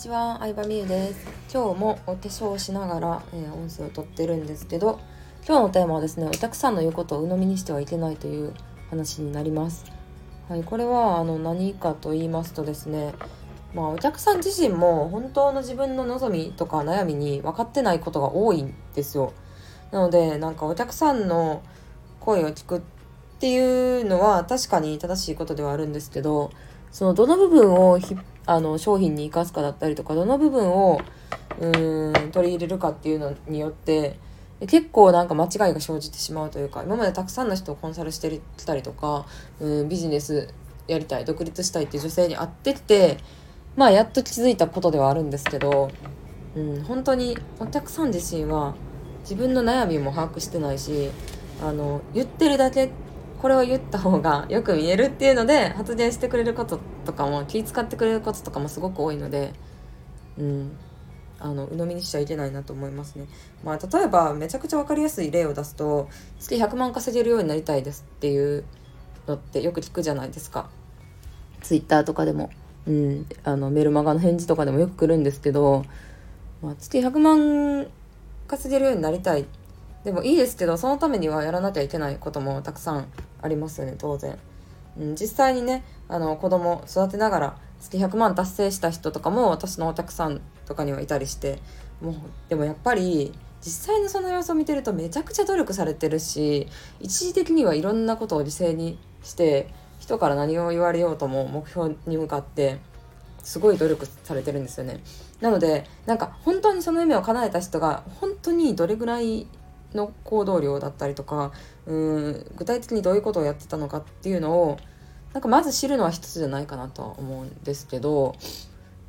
ちは、相葉美優です。今日もお化粧をしながら、えー音声を撮ってるんですけど、今日のテーマはですね、お客さんの言うことを鵜呑みにしてはいけないという話になります。はい、これはあの何かと言いますとですね、まあお客さん自身も本当の自分の望みとか悩みに分かってないことが多いんですよ。なので、なんかお客さんの声を聞くっていうのは確かに正しいことではあるんですけど、そのどの部分をひあの商品に生かすかだったりとかどの部分をうーん取り入れるかっていうのによって結構なんか間違いが生じてしまうというか今までたくさんの人をコンサルしてたりとかうんビジネスやりたい独立したいっていう女性に会ってきてまあやっと気づいたことではあるんですけど、うん、本当にお客さん自身は自分の悩みも把握してないしあの言ってるだけこれを言った方がよく見えるっていうので発言してくれることとかも気遣ってくれることとかもすごく多いのでうんあの鵜呑みにしちゃいけないなと思いますね。まあ例えばめちゃくちゃ分かりやすい例を出すと月100万稼げるようになりたいですっていうのってよく聞くじゃないですか。ツイッターとかでも、うん、あのメルマガの返事とかでもよく来るんですけど、まあ、月100万稼げるようになりたいでもいいですけどそのためにはやらなきゃいけないこともたくさんありますよね当然、うん、実際にねあの子供育てながら月100万達成した人とかも私のお客さんとかにはいたりしてもうでもやっぱり実際のその様子を見てるとめちゃくちゃ努力されてるし一時的にはいろんなことを犠牲にして人から何を言われようとも目標に向かってすごい努力されてるんですよね。なのでなんか本当にその夢を叶えた人が本当にどれぐらいの行動量だったりとかうん具体的にどういうことをやってたのかっていうのをなんかまず知るのは一つじゃないかなとは思うんですけど、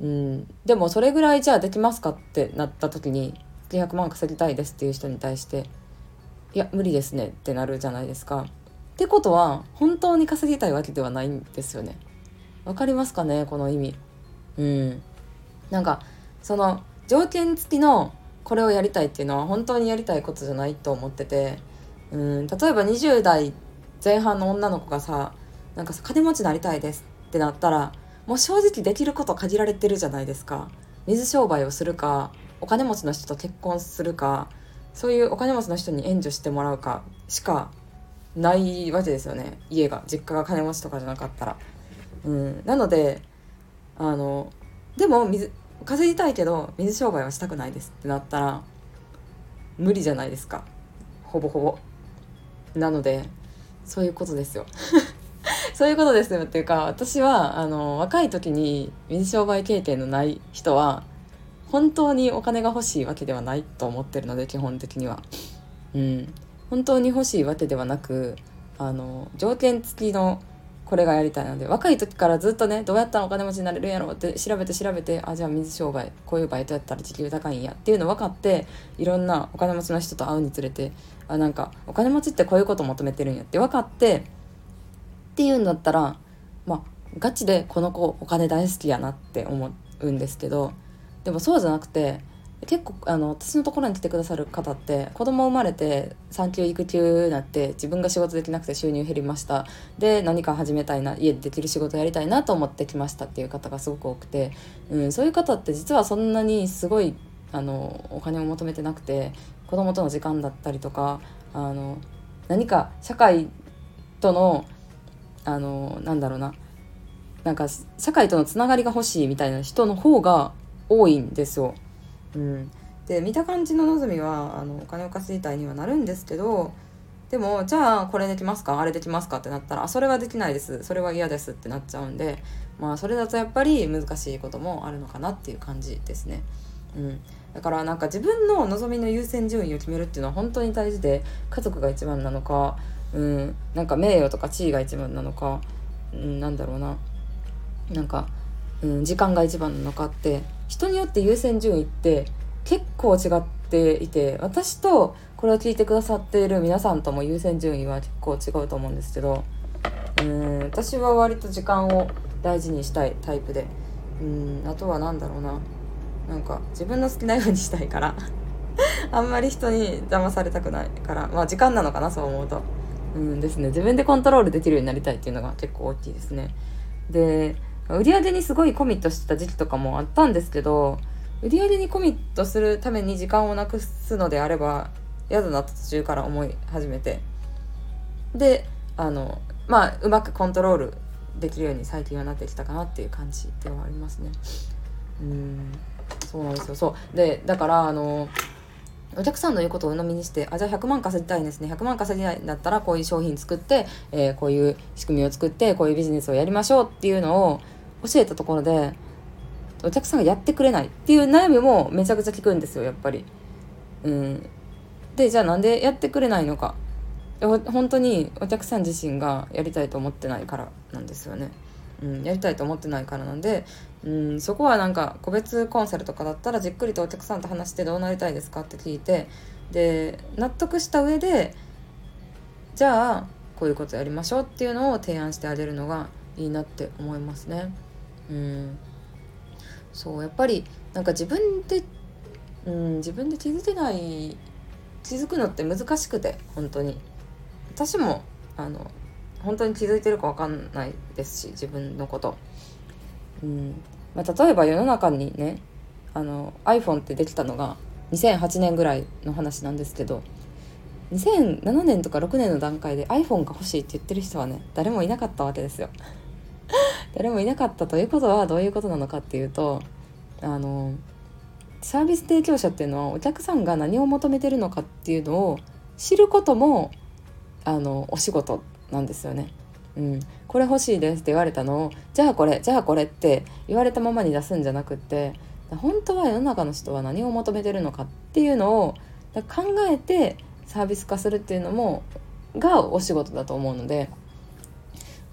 うん、でもそれぐらいじゃあできますかってなった時に月100万稼ぎたいですっていう人に対していや無理ですねってなるじゃないですか。ってことは本当に稼ぎたいわけではないんですよね。わかりますかねこの意味。うん。なんかその条件付きのこれをやりたいっていうのは本当にやりたいことじゃないと思っててうん例えば20代前半の女の子がさなんかさ金持ちになりたいですってなったらもう正直できること限られてるじゃないですか。水商売をするかお金持ちの人と結婚するかそういうお金持ちの人に援助してもらうかしかないわけですよね。家が実家が金持ちとかじゃなかったら。うんなのであのでも水稼ぎたいけど水商売はしたくないですってなったら無理じゃないですか。ほぼほぼ。なのでそういうことですよ。そういうことですよっていうか私はあの若い時に水商売経験のない人は本当にお金が欲しいわけではないと思ってるので基本的には。うん。本当に欲しいわけではなくあの条件付きのこれがやりたいので若い時からずっとねどうやったらお金持ちになれるんやろうって調べて調べてあじゃあ水商売こういうバイトやったら時給高いんやっていうの分かっていろんなお金持ちの人と会うにつれてあなんかお金持ちってこういうこと求めてるんやって分かってっていうんだったらまあガチでこの子お金大好きやなって思うんですけどでもそうじゃなくて結構あの私のところに来てくださる方って子供生まれて産休育休になって自分が仕事できなくて収入減りました。で何か始めたいな家でできる仕事やりたいなと思ってきましたっていう方がすごく多くて、うん、そういう方って実はそんなにすごいあのお金を求めてなくて子供との時間だったりとかあの何か社会とのあのなんだろうな。なんか社会とのつながりが欲しいみたいな人の方が多いんですよ。うん、で見た感じの望みはあのお金を稼ぎたいにはなるんですけどでもじゃあこれできますか？あれできますかってなったらあそれはできないです。それは嫌ですってなっちゃうんでまあそれだとやっぱり難しいこともあるのかなっていう感じですね。うん、だからなんか自分の望みの優先順位を決めるっていうのは本当に大事で家族が一番なのか、うん、なんか名誉とか地位が一番なのか、うん、なんだろうな。なんか、うん、時間が一番なのかって人によって優先順位って結構違っていて私とこれを聞いてくださっている皆さんとも優先順位は結構違うと思うんですけどうん私は割と時間を大事にしたいタイプでうんあとは何だろうな。なんか自分の好きなようにしたいから あんまり人に邪魔されたくないからまあ時間なのかなそう思うと。うんですね。自分でコントロールできるようになりたいっていうのが結構大きいですね。で売り上げにすごいコミットしてた時期とかもあったんですけど売り上げにコミットするために時間をなくすのであれば嫌だなと途中から思い始めて。であのまあうまくコントロールできるように最近はなってきたかなっていう感じではありますね。うんそうなんですよ。そう。でだからあのお客さんの言うことを鵜呑みにしてあじゃあ100万稼ぎたいんですね。100万稼ぎたいんだったらこういう商品作って、えー、こういう仕組みを作ってこういうビジネスをやりましょうっていうのを教えたところでお客さんがやってくれないっていう悩みもめちゃくちゃ聞くんですよやっぱり。うん、でじゃあなんでやってくれないのか本当にお客さん自身がやりたいと思ってないからなんですよね。うん、やりたいと思ってないからなんで、うん、そこはなんか個別コンサルとかだったらじっくりとお客さんと話してどうなりたいですかって聞いてで納得した上でじゃあこういうことやりましょうっていうのを提案してあげるのがいいなって思いますね。うん、そうやっぱりなんか自分で、うん、自分で気づけない気づくのって難しくて本当に私もあの本当に気づいてるか分かんないですし自分のこと。うんまあ、例えば世の中にねあの iPhone ってできたのが2008年ぐらいの話なんですけど2007年とか6年の段階で iPhone が欲しいって言ってる人はね誰もいなかったわけですよ。誰もいなかったということはどういうことなのかっていうとあのサービス提供者っていうのはお客さんが何を求めてるのかっていうのを知ることもあのお仕事なんですよね。うん、これ欲しいですって言われたのをじゃあこれじゃあこれって言われたままに出すんじゃなくって本当は世の中の人は何を求めてるのかっていうのを考えてサービス化するっていうのもがお仕事だと思うので、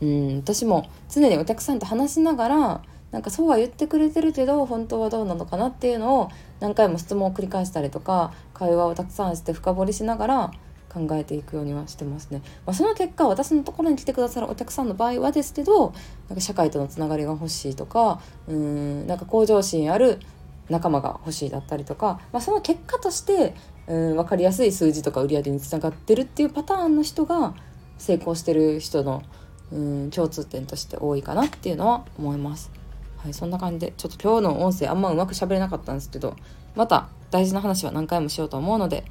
うん、私も常にお客さんと話しながらなんかそうは言ってくれてるけど本当はどうなのかなっていうのを何回も質問を繰り返したりとか会話をたくさんして深掘りしながら考えていくようにはしてますね。まあ、その結果私のところに来てくださるお客さんの場合はですけどなんか社会とのつながりが欲しいとかうんなんか向上心ある仲間が欲しいだったりとか、まあ、その結果としてうん分かりやすい数字とか売り上げにつながってるっていうパターンの人が成功してる人のうん共通点として多いかなっていうのは思います。はい、そんな感じでちょっと今日の音声あんまうまく喋れなかったんですけどまた大事な話は何回もしようと思うので、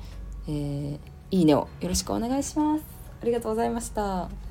えーいいねをよろしくお願いします。ありがとうございました。